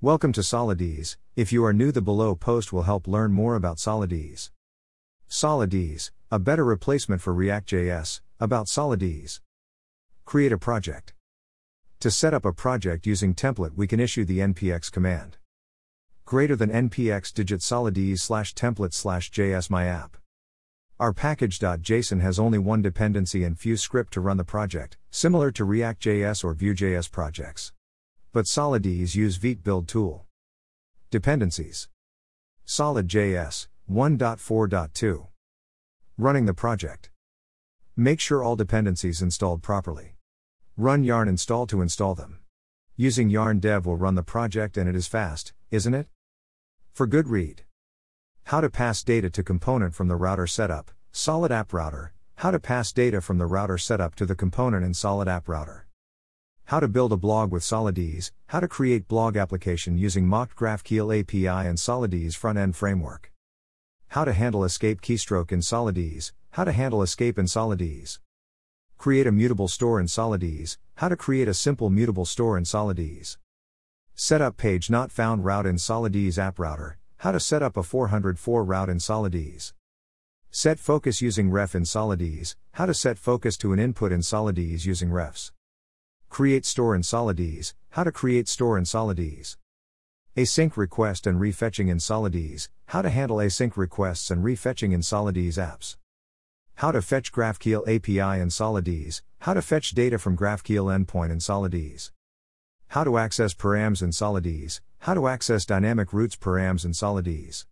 Welcome to SolidJS. If you are new, the below post will help learn more about SolidJS. SolidJS, a better replacement for React.js, about SolidJS. Create a project. To set up a project using template, we can issue the npx command. Greater than npx degit solidjs slash template slash js my app. Our package.json has only one dependency and few script to run the project, similar to React.js or Vue.js projects. But SolidJS use Vite build tool. Dependencies. Solid.js 1.4.2. Running the project. Make sure all dependencies installed properly. Run yarn install to install them. Using yarn dev will run the project and it is fast, isn't it? For good read. How to pass data to component from the router setup, Solid App Router. How to pass data from the router setup to the component in Solid App Router. How to build a blog with SolidJS, how to create blog application using mocked GraphQL API and SolidJS front-end framework. How to handle escape keystroke in SolidJS, how to handle escape in SolidJS. Create a mutable store in SolidJS, how to create a simple mutable store in SolidJS. Set up page not found route in SolidJS app router, how to set up a 404 route in SolidJS. Set focus using ref in SolidJS, how to set focus to an input in SolidJS using refs. Create store in SolidJS, how to create store in SolidJS. Async request and refetching in SolidJS, how to handle async requests and refetching in SolidJS apps. How to fetch GraphQL API in SolidJS, how to fetch data from GraphQL endpoint in SolidJS. How to access params in SolidJS, how to access dynamic routes params in SolidJS.